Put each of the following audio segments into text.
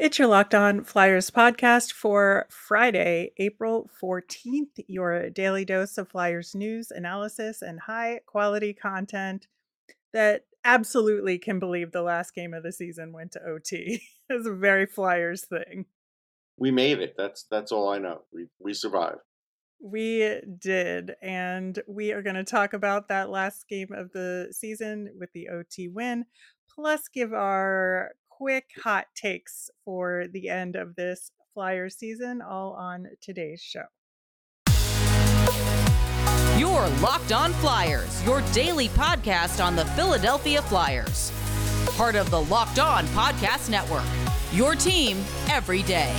It's your Locked On Flyers podcast for Friday, April 14th, your daily dose of Flyers news, analysis, and high quality content that absolutely can believe the last game of the season went to OT. it's a very Flyers thing. We made it. That's that's all I know. We we survived. We did, and we are going to talk about that last game of the season with the OT win, plus give our quick hot takes for the end of this Flyers season, all on today's show. Your Locked On Flyers, your daily podcast on the Philadelphia Flyers. Part of the Locked On Podcast Network. Your team every day.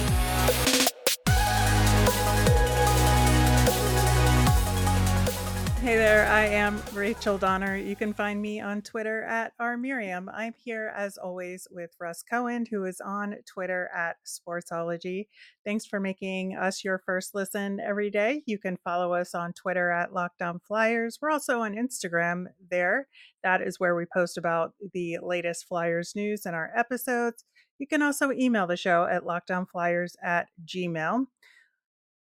Hey there, I am Rachel Donner. You can find me on Twitter at rmiriam. I'm here as always with Russ Cohen, who is on Twitter at Sportsology. Thanks for making us your first listen every day. You can follow us on Twitter at Locked On Flyers. We're also on Instagram there. That is where we post about the latest Flyers news and our episodes. You can also email the show at lockedonflyers at gmail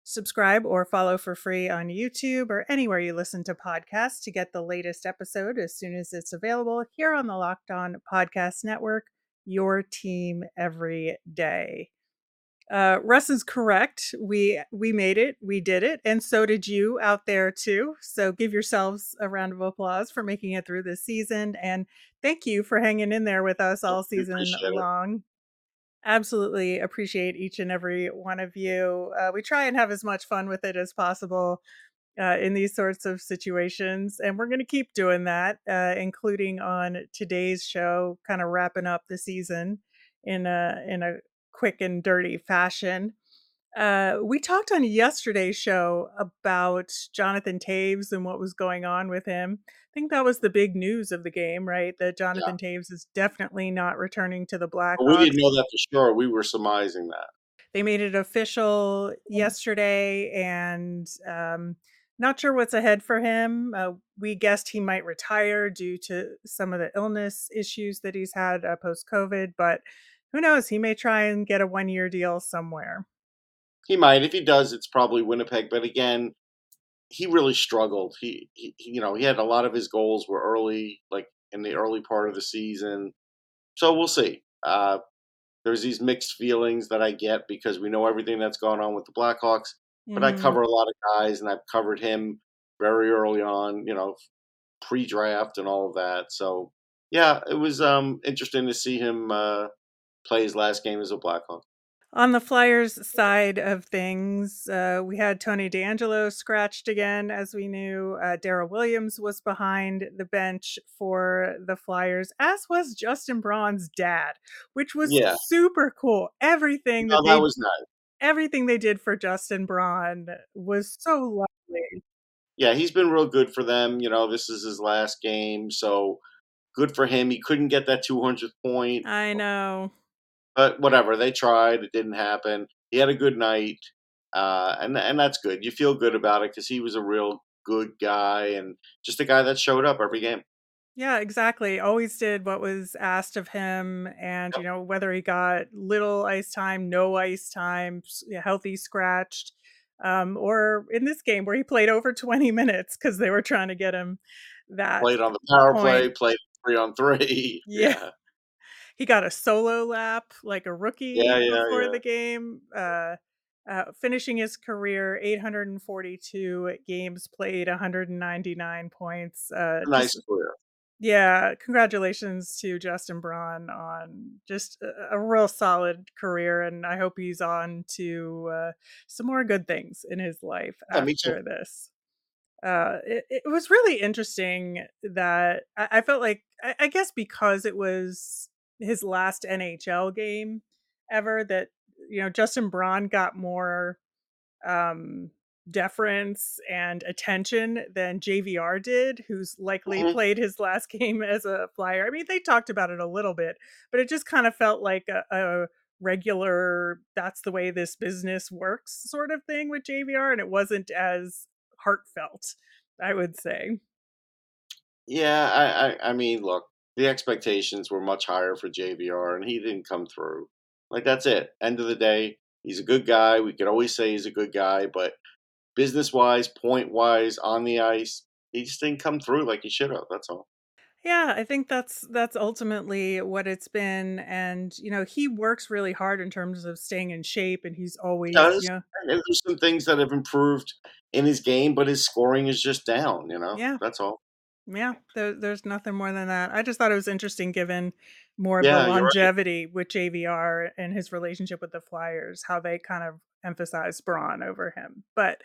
subscribe or follow for free on YouTube or anywhere you listen to podcasts to get the latest episode as soon as it's available here on the Locked On Podcast Network, your team every day. Uh, Russ is correct. We we made it. We did it, and so did you out there too. So give yourselves a round of applause for making it through this season, and thank you for hanging in there with us all season long absolutely appreciate each and every one of you. Uh, we try and have as much fun with it as possible uh, in these sorts of situations, and we're going to keep doing that, uh, including on today's show, kind of wrapping up the season in a in a quick and dirty fashion. Uh, we talked on yesterday's show about Jonathan Toews and what was going on with him. I think that was the big news of the game, right? That Jonathan yeah. Toews is definitely not returning to the Blackhawks. Well, we didn't know that for sure. We were surmising that. They made it official yesterday, and um, not sure what's ahead for him. Uh, we guessed he might retire due to some of the illness issues that he's had uh, post COVID, but who knows? He may try and get a one year deal somewhere. He might. If he does, it's probably Winnipeg. But again, he really struggled. He, he, you know, he had a lot of his goals were early, like in the early part of the season. So we'll see. Uh, there's these mixed feelings that I get because we know everything that's gone on with the Blackhawks. But mm. I cover a lot of guys, and I've covered him very early on. You know, pre-draft and all of that. So yeah, it was um, interesting to see him uh, play his last game as a Blackhawk. On the Flyers side of things, uh, we had Tony DeAngelo scratched again, as we knew. Uh, Daryl Williams was behind the bench for the Flyers, as was Justin Braun's dad, which was yeah. super cool. Everything that, that was nice. Everything they did for Justin Braun was so lovely. Yeah, he's been real good for them. You know, this is his last game, so good for him. He couldn't get that 200th point. I know but whatever, they tried. It didn't happen. He had a good night, uh, and and that's good. You feel good about it because he was a real good guy and just a guy that showed up every game. Yeah, exactly. Always did what was asked of him, and yep. you know whether he got little ice time, no ice time, healthy scratched, um, or in this game where he played over twenty minutes because they were trying to get him that played on the power point. play, played three on three. yeah. yeah he got a solo lap like a rookie yeah, yeah, before yeah. the game. Uh, uh, finishing his career 842 games played, 199 points. Uh, nice just, career. Yeah, congratulations to Justin Braun on just a, a, real solid career, and I hope he's on to uh, some more good things in his life after this. Uh, it, it, was really interesting that I, I felt like I, I, guess because it was his last NHL game ever that you know Justin Braun got more um deference and attention than JVR did, who's likely mm-hmm. played his last game as a flyer. I mean, they talked about it a little bit, but it just kind of felt like a, a regular that's the way this business works sort of thing with JVR and it wasn't as heartfelt, I would say. Yeah, I I, I mean, look, the expectations were much higher for JVR, and he didn't come through. Like that's it. End of the day, he's a good guy. We could always say he's a good guy, but business wise, point wise, on the ice, he just didn't come through like he should have. That's all. Yeah, I think that's that's ultimately what it's been, and you know he works really hard in terms of staying in shape, and he's always Does you know there's some things that have improved in his game, but his scoring is just down. You know, yeah that's all. Yeah there, there's nothing more than that. I just thought it was interesting given more of the Yeah, right. longevity with JVR and his relationship with the Flyers, how they kind of emphasize Braun over him, but.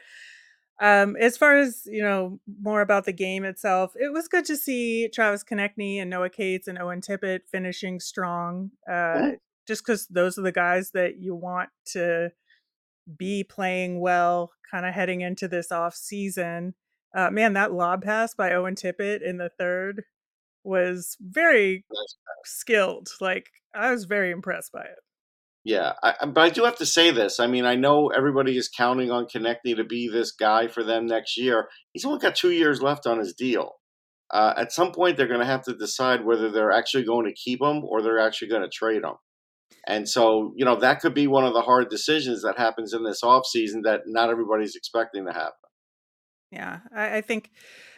Um, as far as you know, more about the game itself, it was good to see Travis Konecny and Noah Cates and Owen Tippett finishing strong. Uh, Mhm. just because those are the guys that you want to be playing well, kind of heading into this off season. Uh, man, that lob pass by Owen Tippett in the third was very skilled. Like I was very impressed by it. Yeah, I, I- but I do have to say this. I mean, I know everybody is counting on Konecny to be this guy for them next year. He's only got two years left on his deal. Uh, at some point, they're going to have to decide whether they're actually going to keep him or they're actually going to trade him. And so, you know, that could be one of the hard decisions that happens in this offseason that not everybody's expecting to happen. Yeah, I, I think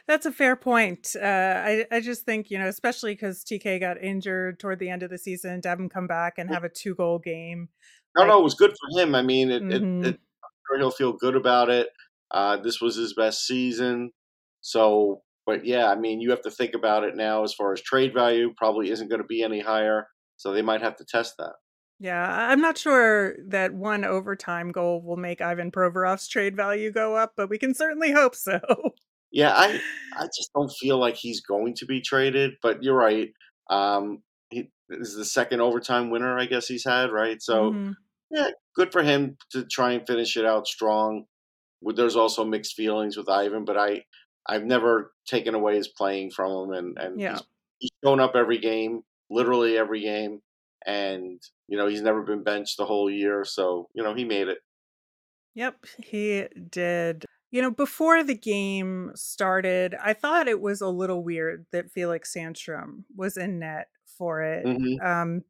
that's a fair point. Uh, I I just think you know, especially because TK got injured toward the end of the season, to have him come back and have a two goal game. No, Like, no, it was good for him. I mean, it, it, mhm. it I'm sure he'll feel good about it. Uh, this was his best season. So, but yeah, I mean, you have to think about it now as far as trade value, probably isn't going to be any higher. So they might have to test that. Yeah, I'm not sure that one overtime goal will make Ivan Provorov's trade value go up, but we can certainly hope so. Yeah, I, I just don't feel like he's going to be traded, but you're right. Um, he this is the second overtime winner, I guess he's had, right? So, Mhm. yeah, good for him to try and finish it out strong. There's also mixed feelings with Ivan, but I I've never taken away his playing from him, and and Yeah. he's he's shown up every game, literally every game, and you know he's never been benched the whole year, so you know he made it. Yep, he did. You know, before the game started, I thought it was a little weird that Felix Sandstrom was in net for it. hmm Um,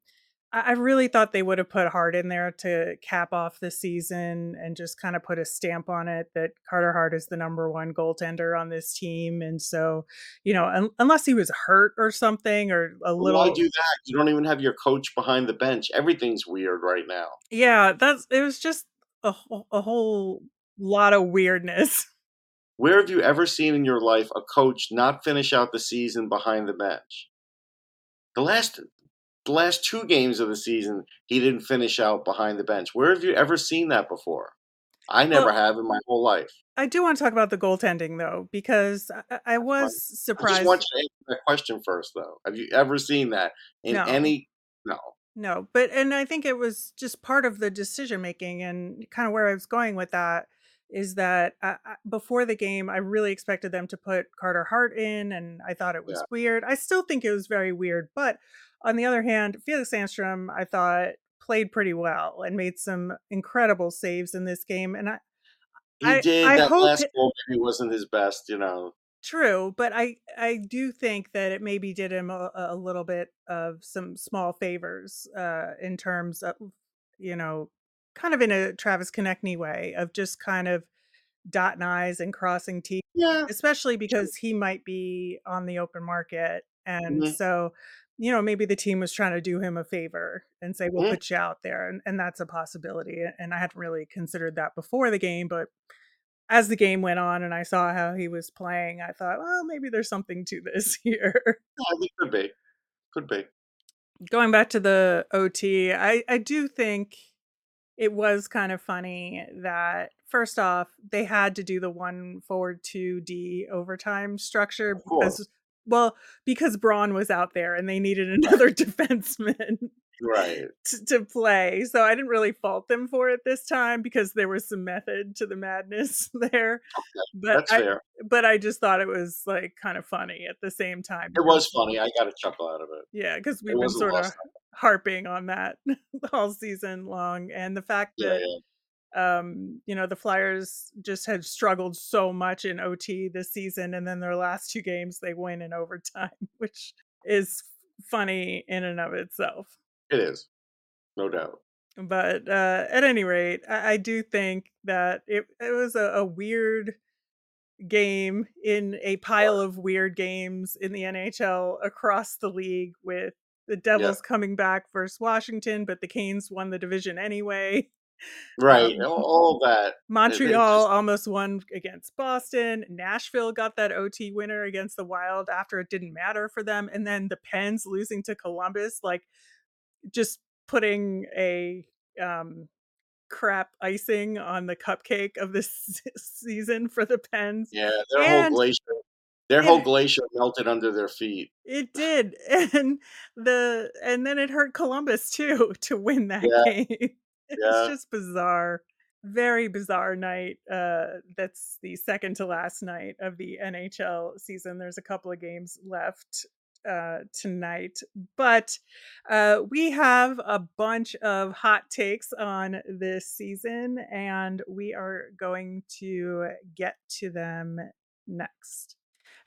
I, really thought they would have put Hart in there to cap off the season and just kind of put a stamp on it that Carter Hart is the number one goaltender on this team. And so, you know, un- unless he was hurt or something or a little. Why do that? You don't even have your coach behind the bench. Everything's weird right now. yeah, that's it was just a, whole- a whole lot of weirdness. Where have you ever seen in your life a coach not finish out the season behind the bench? The last the last two games of the season, he didn't finish out behind the bench. Where have you ever seen that before? I never Well, have in my whole life. I do want to talk about the goaltending though, because I, I I That's fine. was I just surprised. want you to answer that question first, though. Have you ever seen that in No, any? No. no, but and I think it was just part of the decision making and kind of where I was going with that is that I, I, before the game, I really expected them to put Carter Hart in, and I thought it Yeah. was weird. I still think it was very weird, but on the other hand, Felix Sandstrom, I thought played pretty well and made some incredible saves in this game, and I, He I, did. I That hope last goal maybe wasn't his best, you know. True, but I I do think that it maybe did him a, a little bit of some small favors uh in terms of you know kind of in a Travis Konecny way of just kind of dotting i's and crossing t's Yeah. especially because he might be on the open market and hmm so you know maybe the team was trying to do him a favor and say we'll hmm put you out there and, and that's a possibility and I hadn't really considered that before the game but as the game went on and I saw how he was playing, I thought, well, maybe there's something to this here. Yeah, he could be. Could be. Going back to the OT, I, I do think it was kind of funny that first off, they had to do the one forward two D overtime structure because well, because Braun was out there and they needed another defenseman Right. to, to play. So I didn't really fault them for it this time because there was some method to the madness there. Okay. But That's I fair. but I just thought it was like kind of funny at the same time It was funny. I got a chuckle out of it. yeah, because we've been sort of harping on that all season long. And the fact Yeah, that yeah. Um, you know, the Flyers just had struggled so much in OT this season, and then their last two games they win in overtime, which is funny in and of itself. It is. No doubt. But uh, at any rate, I, I do think that it it was a, a weird game in a pile of weird games in the NHL across the league with the Devils Yeah. coming back versus Washington, but the Canes won the division anyway. Right. Um, all, that. Montreal just- almost won against Boston. Nashville got that OT winner against the Wild after it didn't matter for them. And then the Pens losing to Columbus, like just putting a um, crap icing on the cupcake of this season for the Pens. Yeah, their And- whole glacier. Their whole glacier melted under their feet. It did. And the and then it hurt Columbus too to win that Yeah. game. It's Yeah. just bizarre. Very bizarre night. Uh that's the second to last night of the NHL season. There's a couple of games left uh tonight. But uh we have a bunch of hot takes on this season and we are going to get to them next.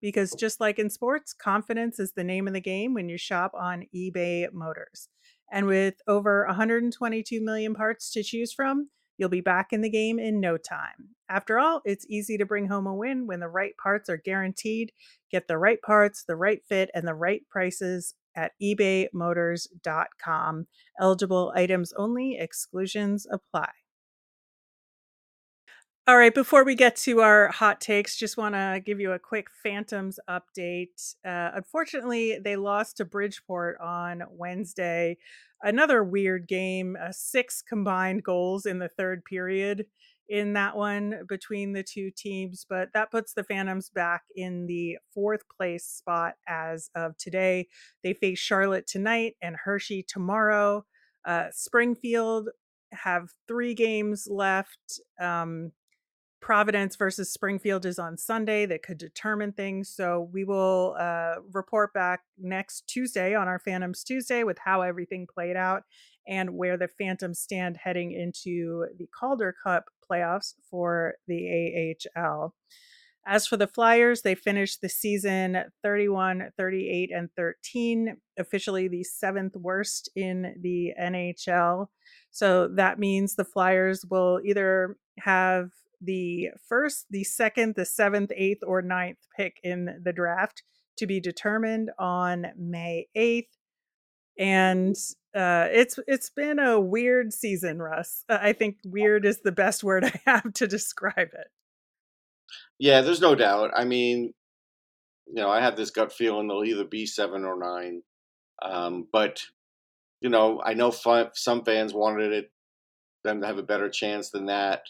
Because just like in sports, confidence is the name of the game when you shop on eBay Motors. And with over 122 million parts to choose from, you'll be back in the game in no time. After all, it's easy to bring home a win when the right parts are guaranteed. Get the right parts, the right fit, and the right prices at ebaymotors.com. Eligible items only, exclusions apply. All right, before we get to our hot takes, just want to give you a quick Phantoms update. Uh, unfortunately, they lost to Bridgeport on Wednesday. Another weird game, uh, six combined goals in the third period in that one between the two teams, but that puts the Phantoms back in the fourth place spot as of today. They face Charlotte tonight and Hershey tomorrow. Uh, Springfield have three games left. Um, Providence versus Springfield is on Sunday that could determine things. So we will uh, report back next Tuesday on our Phantoms Tuesday with how everything played out and where the Phantoms stand heading into the Calder Cup playoffs for the AHL. As for the Flyers, they finished the season 31, 38, and 13, officially the seventh worst in the NHL. So that means the Flyers will either have the first, the second, the seventh, eighth, or ninth pick in the draft to be determined on May 8th. And uh, it's it's been a weird season, Russ. I think weird is the best word I have to describe it. Yeah, there's no doubt. I mean, you know, I have this gut feeling they'll either be seven or nine. Um, but you know, I know fi- some fans wanted it them to have a better chance than that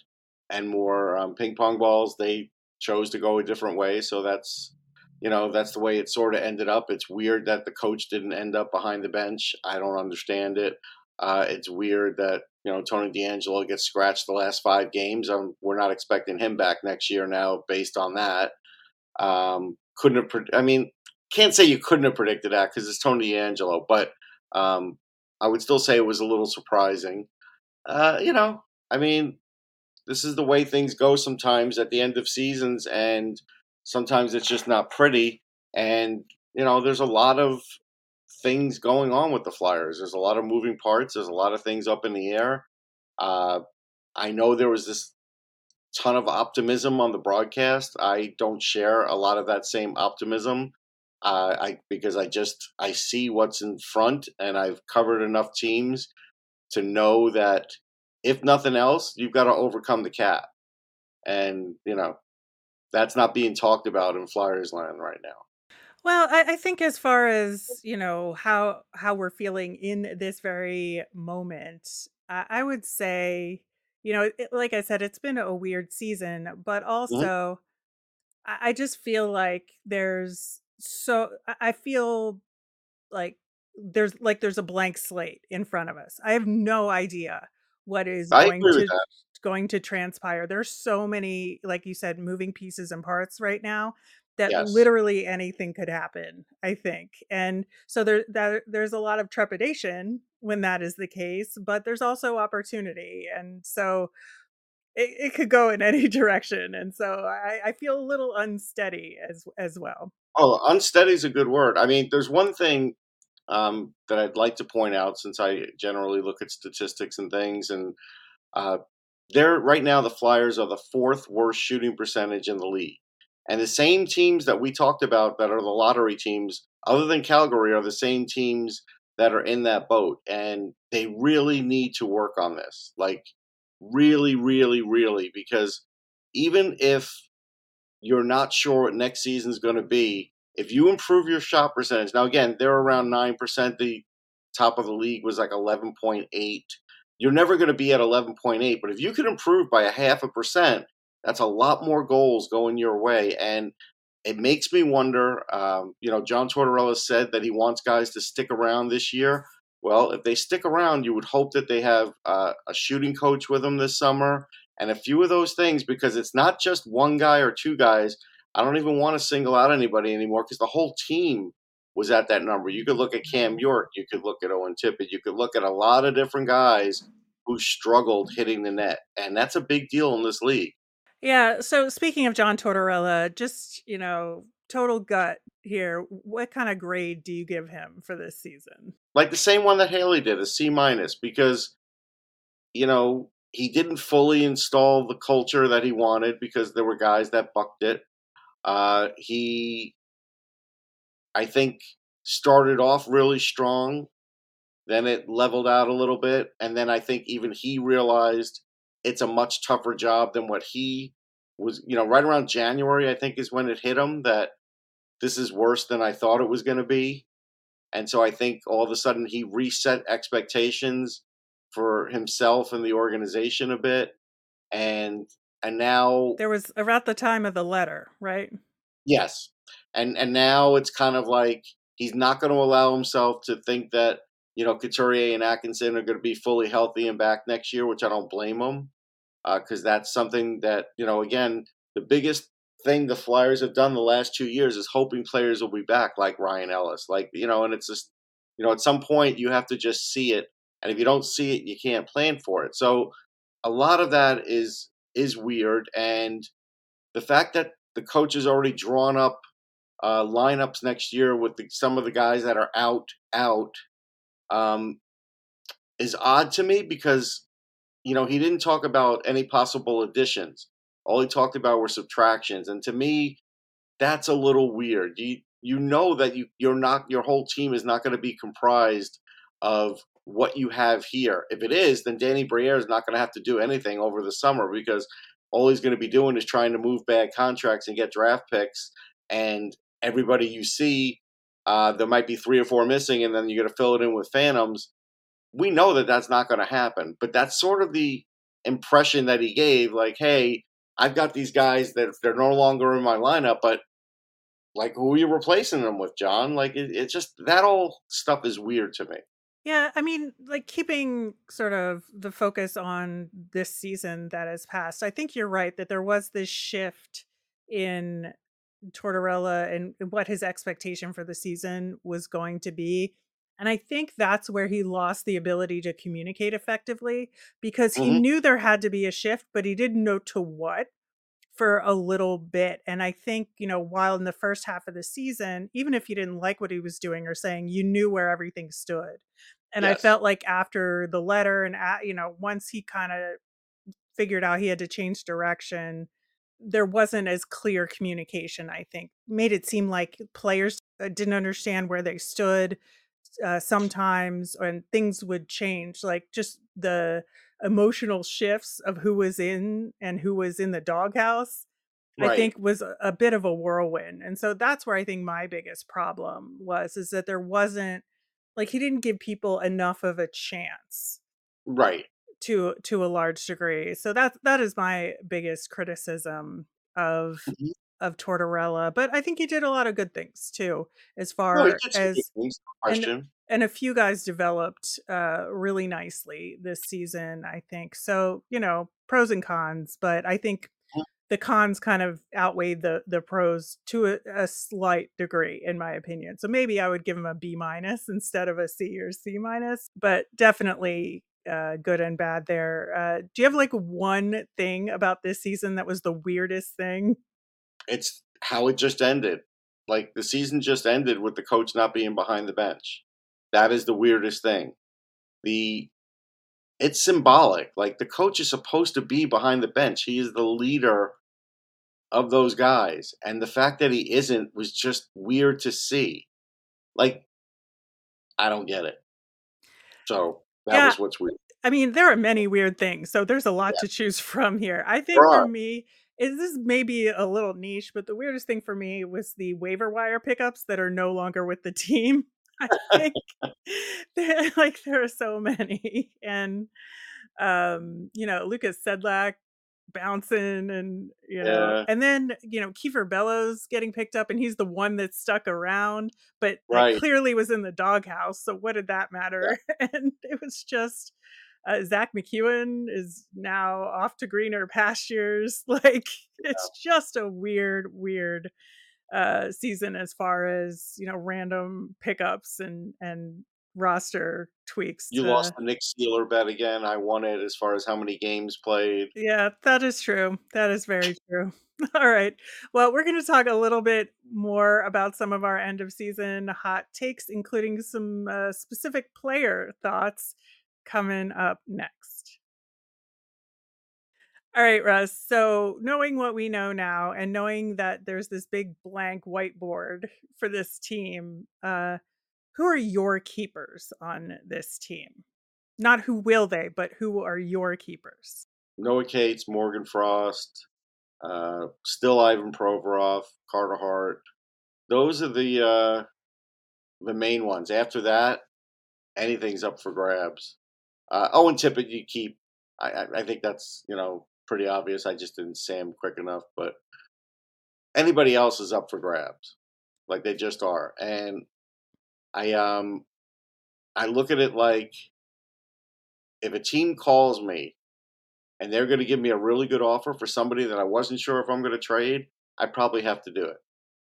and more um, ping pong balls. They chose to go a different way, so that's you know that's the way it sort of ended up. It's weird that the coach didn't end up behind the bench. I don't understand it. Uh, it's weird that you know Tony DeAngelo gets scratched the last five games. Um, we're not expecting him back next year now, based on that. Um, couldn't have. Pre- I mean, can't say you couldn't have predicted that because it's Tony DeAngelo, but um, I would still say it was a little surprising. Uh, you know, I mean, this is the way things go sometimes at the end of seasons, and sometimes it's just not pretty. And you know, there's a lot of things going on with the Flyers. There's a lot of moving parts. There's a lot of things up in the air. Uh, I know there was this ton of optimism on the broadcast. I don't share a lot of that same optimism. Uh, I because I just I see what's in front, and I've covered enough teams to know that if nothing else, you've got to overcome the cap, and you know that's not being talked about in Flyers land right now. Well, I, I think as far as you know how how we're feeling in this very moment, I, I would say, you know, it, like I said, it's been a weird season, but mm-hmm. also I, I just feel like there's so I feel like there's like there's a blank slate in front of us. I have no idea what is I going to going to transpire. There's so many, like you said, moving pieces and parts right now that Yes. literally anything could happen, I think. And so there that there's a lot of trepidation when that is the case, but there's also opportunity. And so it, it could go in any direction. And so I, I feel a little unsteady as as well. Oh, unsteady is a good word. I mean, there's one thing um, that I'd like to point out since I generally look at statistics and things, and uh, they're right now the Flyers are the fourth worst shooting percentage in the league, and the same teams that we talked about that are the lottery teams, other than Calgary, are the same teams that are in that boat, and they really need to work on this, like really, really, really, because even if you're not sure what next season's going to be. If you improve your shot percentage, now again, they're around 9%. The top of the league was like 11.8. You're never going to be at 11.8, but if you can improve by a half a percent, that's a lot more goals going your way. And it makes me wonder. Um, you know, John Tortorella said that he wants guys to stick around this year. Well, if they stick around, you would hope that they have uh, a shooting coach with them this summer and a few of those things because it's not just one guy or two guys. I don't even want to single out anybody anymore because the whole team was at that number. You could look at Cam York, you could look at Owen Tippett, you could look at a lot of different guys who struggled hitting the net, and that's a big deal in this league. Yeah. So speaking of John Tortorella, just you know, total gut here. What kind of grade do you give him for this season? Like the same one that Haley did, a C minus, because you know he didn't fully install the culture that he wanted because there were guys that bucked it. Uh, he, I think, started off really strong, then it leveled out a little bit, and then I think even he realized it's a much tougher job than what he was. You know, right around January, I think is when it hit him that this is worse than I thought it was going to be. And so I think all of a sudden he reset expectations for himself and the organization a bit and and now There was around the time of the letter, right? yes and and now it's kind of like he's not going to allow himself to think that you know Couturier and Atkinson are going to be fully healthy and back next year which I don't blame him because uh, that's something that you know again the biggest thing the Flyers have done the last two years is hoping players will be back like Ryan Ellis like you know and it's just you know at some point you have to just see it and if you don't see it you can't plan for it so a lot of that is is weird and the fact that the coach has already drawn up uh, lineups next year with the, some of the guys that are out out um, is odd to me because you know he didn't talk about any possible additions. All he talked about were subtractions and to me that's a little weird. You you know that you you're not your whole team is not going to be comprised of what you have here. If it is, then Danny Briere is not going to have to do anything over the summer because all he's going to be doing is trying to move bad contracts and get draft picks. And everybody you see, uh, there might be three or four missing, and then you're going to fill it in with phantoms. We know that that's not going to happen, but that's sort of the impression that he gave. Like, hey, I've got these guys that they're no longer in my lineup, but like, who are you replacing them with, John? Like, it, it's just that all stuff is weird to me. Yeah, I mean, like keeping sort of the focus on this season that has passed, I think you're right that there was this shift in Tortorella and what his expectation for the season was going to be. And I think that's where he lost the ability to communicate effectively because he Mhm. knew there had to be a shift, but he didn't know to what for a little bit. And I think, you know, while in the first half of the season, even if you didn't like what he was doing or saying, you knew where everything stood. And I felt like after the letter and, a- you know, once he kind of figured out he had to change direction, there wasn't as clear communication, I think. Made it seem like players uh, didn't understand where they stood uh, sometimes, and things would change. Like just the emotional shifts of who was in and who was in the doghouse, I think was a, a bit of a whirlwind. And so that's where I think my biggest problem was is that there wasn't like he didn't give people enough of a chance Right. to to a large degree. So that that is my biggest criticism of Mhm. of Tortorella, but I think he did a lot of good things too, as far good as no and. And a few guys developed uh, really nicely this season, I think. So, you know, pros and cons, but I think the cons kind of outweighed the the pros to a, a slight degree, in my opinion. So maybe I would give him a B minus instead of a C or C minus, but definitely uh, good and bad there. Uh, do you have like one thing about this season that was the weirdest thing? It's how it just ended. Like the season just ended with the coach not being behind the bench. That is the weirdest thing. The it's symbolic. Like the coach is supposed to be behind the bench. He is the leader of those guys. And the fact that he isn't was just weird to see. Like I don't get it. So that Yeah, was what's weird. I mean, there are many weird things, so there's a lot Yeah. to choose from here. I think for me, is this maybe a little niche, but the weirdest thing for me was the waiver wire pickups that are no longer with the team. I think there like there are so many. And um, you know, Lukas Sedlak bouncing and you know, Yeah. and then you know, Kiefer Bellows getting picked up and he's the one that stuck around, but Right. clearly was in the doghouse. So what did that Yeah. matter? And it was just uh, Zack MacEwen is now off to greener pastures. Like Yeah. it's just a weird, weird uh season as far as you know random pickups and and roster tweaks You to lost the Nick Seeler bet again. I won it as far as how many games played. yeah that is true that is very true all right well we're going to talk a little bit more about some of our end of season hot takes including some uh, specific player thoughts coming up next All right, Russ. So, knowing what we know now and knowing that there's this big blank whiteboard for this team, uh, who are your keepers on this team? Not who will they, but who are your keepers? Noah Cates, Morgan Frost, uh, still Ivan Provorov, Carter Hart. Those are the uh, the main ones. After that, anything's up for grabs. Uh, Owen Tippett, you keep. I, I, I think that's you know pretty obvious. I just didn't say him quick enough, but anybody else is up for grabs, like they just are. And I um I look at it like if a team calls me and they're going to give me a really good offer for somebody that I wasn't sure if I'm going to trade, I probably have to do it.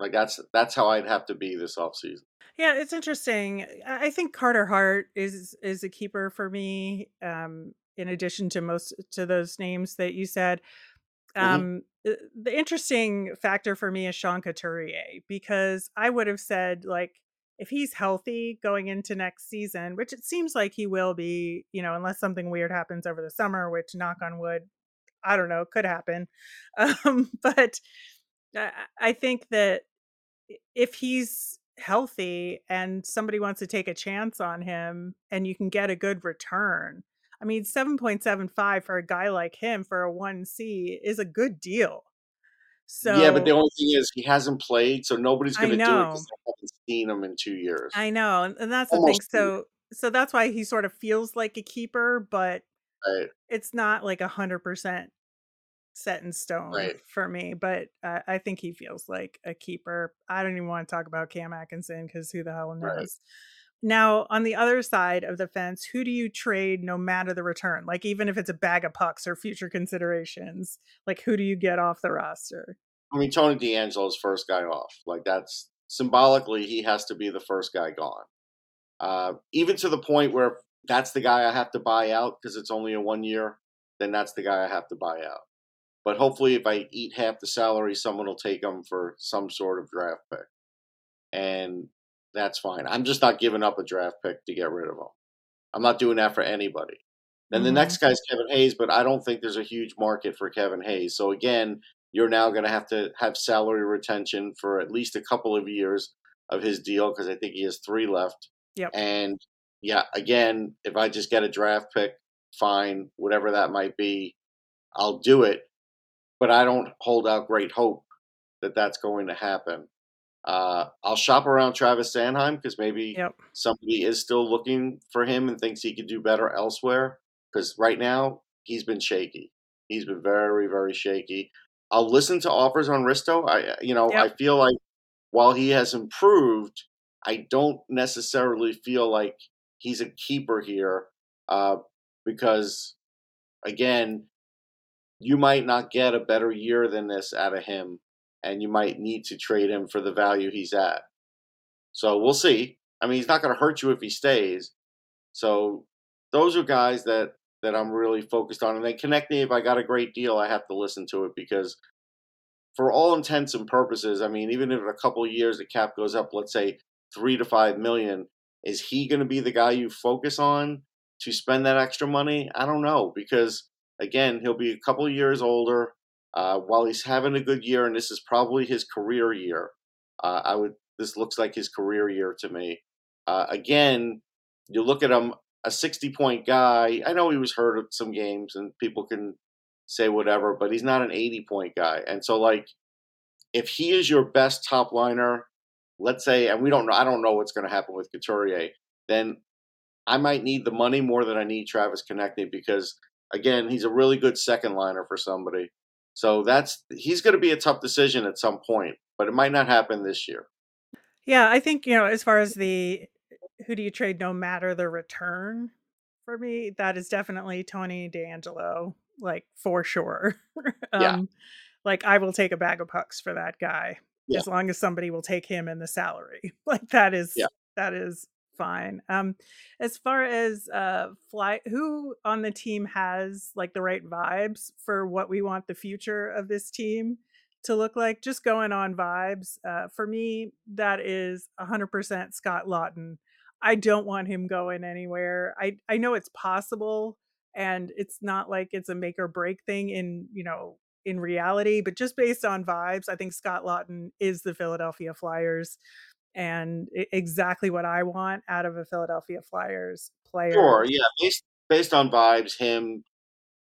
Like that's that's how I'd have to be this offseason. Yeah, it's interesting. I I think Carter Hart is is a keeper for me. Um, in addition to most to those names that you said, hmm um, the, the interesting factor for me is Sean Couturier because I would have said like if he's healthy going into next season, which it seems like he will be, you know, unless something weird happens over the summer, which knock on wood, I don't know, could happen. Um, but I think that if he's healthy and somebody wants to take a chance on him and you can get a good return. I mean, 7.75 for a guy like him for a 1C is a good deal. So Yeah, but the only thing is he hasn't played, so nobody's going to do it because they haven't seen him in two years, I know. And, and that's the thing. almost two years. So so that's why he sort of feels like a keeper, but Right, it's not like a hundred percent set in stone right, for me, but uh, I think he feels like a keeper. I don't even want to talk about Cam Atkinson because who the hell right. Now, on the other side of the fence, who do you trade no matter the return? Like, even if it's a bag of pucks or future considerations, like, who do you get off the roster? I mean, Tony DeAngelo's first guy off. Like that's symbolically, he has to be the first guy gone. Uh, even to the point where that's the guy I have to buy out because it's only a one year, then that's the guy I have to buy out. But hopefully, if I eat half the salary, someone will take him for some sort of draft pick, and that's fine. I'm just not giving up a draft pick to get rid of him. I'm not doing that for anybody. Then the hmm next guy's Kevin Hayes, but I don't think there's a huge market for Kevin Hayes. So again, you're now going to have to have salary retention for at least a couple of years of his deal because I think he has three left. Yep. And yeah, again, if I just get a draft pick, fine, whatever that might be, I'll do it. But I don't hold out great hope that that's going to happen. Uh, I'll shop around Travis Sanheim because maybe Yep. somebody is still looking for him and thinks he could do better elsewhere. Because right now he's been shaky. He's been very, very shaky. I'll listen to offers on Risto. I, you know, I feel like while he has improved, I don't necessarily feel like he's a keeper here uh, because, again, you might not get a better year than this out of him, and you might need to trade him for the value he's at. So we'll see. I mean, he's not going to hurt you if he stays. So those are guys that that I'm really focused on. And then me if I got a great deal, I have to listen to it because, for all intents and purposes, I mean, even if in a couple years the cap goes up, let's say three to five million, is he going to be the guy you focus on to spend that extra money? I don't know because again, he'll be a couple years older. Uh, while he's having a good year, and this is probably his career year, uh, I would. This looks like his career year to me. Uh, again, you look at him, a 60 point guy. I know he was hurt at some games, and people can say whatever, but he's not an 80 point guy. And so, like, if he is your best top liner, let's say, and we don't know, I don't know what's going to happen with Couturier, then I might need the money more than I need Travis Konecny because again, he's a really good second liner for somebody. So that's he's going to be a tough decision at some point, but it might not happen this year. Yeah, I think you know as far as the who do you trade no matter the return for me, that is definitely Tony DeAngelo, like for sure. um, yeah. Like I will take a bag of pucks for that guy yeah. as long as somebody will take him in the salary. Like that is yeah. that is fine. Um, as far as uh, fly, who on the team has like the right vibes for what we want the future of this team to look like? Just going on vibes. Uh, for me, that is 100% Scott Laughton. I don't want him going anywhere. I I know it's possible, and it's not like it's a make or break thing in you know in reality, but just based on vibes, I think Scott Laughton is the Philadelphia Flyers and exactly what I want out of a Philadelphia Flyers player. Sure, yeah, based based on vibes, him,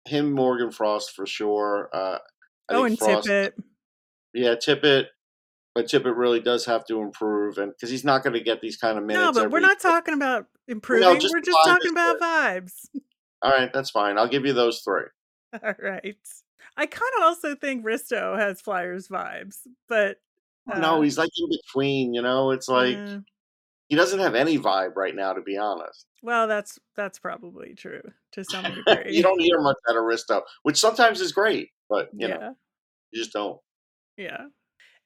him, Morgan Frost for sure. Uh, oh, and Frost, Tippett. Yeah, Tippett, but Tippett really does have to improve, and because he's not going to get these kind of minutes. No, but we're not talking about improving. No, just we're just talking about vibes. All right, that's fine. I'll give you those three. All right. I kind of also think Risto has Flyers vibes, but no, he's like in between. You know, it's like yeah. he doesn't have any vibe right now, to be honest. Well, that's that's probably true to some degree. you don't hear much out of Risto, which sometimes is great, but you yeah. know, you just don't. Yeah.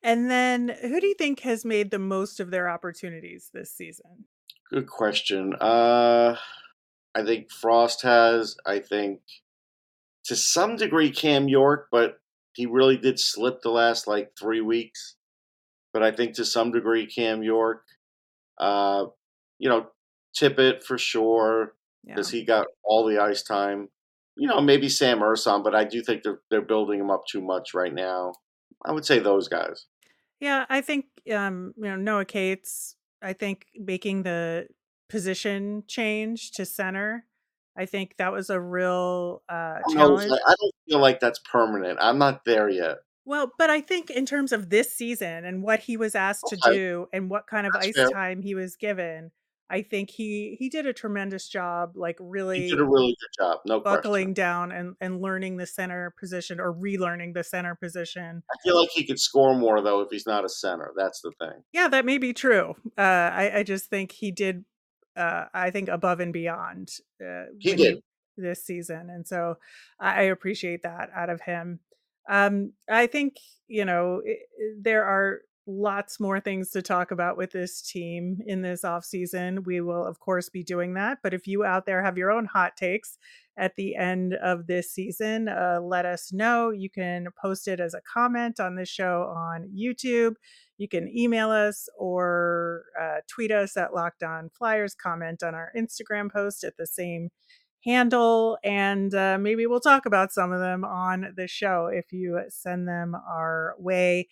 And then, who do you think has made the most of their opportunities this season? Good question. Uh, I think Frost has. I think to some degree Cam York, but he really did slip the last like three weeks but I think to some degree Cam York, uh, you know, Tippett for sure because yeah. he got all the ice time. You know, maybe Sam Ersson, but I do think they're they're building him up too much right now. I would say those guys. Yeah, I think um, you know Noah Cates. I think making the position change to center. I think that was a real uh, challenge. I don't feel like that's permanent. I'm not there yet. Well, but I think in terms of this season and what he was asked to do and what kind of That's ice fair. time he was given, I think he he did a tremendous job, like He did a really good job, no question. buckling down and and learning the center position or relearning the center position. I feel like he could score more though if he's not a center. That's the thing. Yeah, that may be true. Uh, I I just think he did. Uh, I think above and beyond uh, He did. this season, and so I, I appreciate that out of him. Um, I think, you know, it, there are lots more things to talk about with this team in this off season. We will, of course, be doing that. But if you out there have your own hot takes at the end of this season, uh, let us know. You can post it as a comment on this show on YouTube. You can email us or uh, tweet us at Locked On Flyers. Comment on our Instagram post at the same handle, and uh, maybe we'll talk about some of them on the show if you send them our way.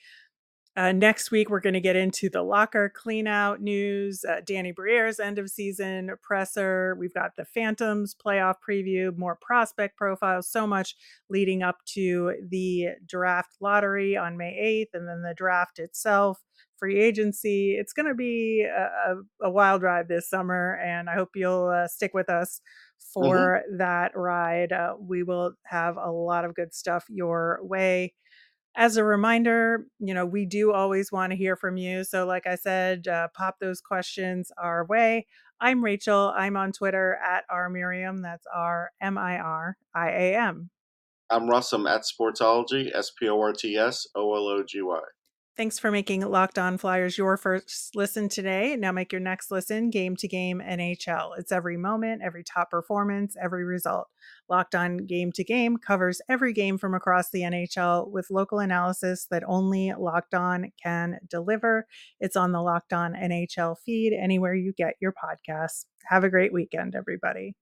Uh, next week, we're going to get into the locker cleanout news, uh, Danny Briere's end of season presser. We've got the Phantoms playoff preview, more prospect profiles, so much leading up to the draft lottery on May 8th, and then the draft itself, free agency. It's going to be a, a, wild ride this summer, and I hope you'll uh, stick with us. For mm-hmm. that ride. Uh, we will have a lot of good stuff your way. As a reminder, you know, we do always want to hear from you. So, like I said, uh, pop those questions our way. I'm Rachel. I'm on Twitter at R Miriam. That's R M I R I A M. I'm Russ. I'm at Sportsology, S P O R T S O L O G Y. Thanks for making Locked On Flyers your first listen today. Now make your next listen game to game NHL. It's every moment, every top performance, every result. Locked On Game to Game covers every game from across the NHL with local analysis that only Locked On can deliver. It's on the Locked On NHL feed anywhere you get your podcasts. Have a great weekend, everybody.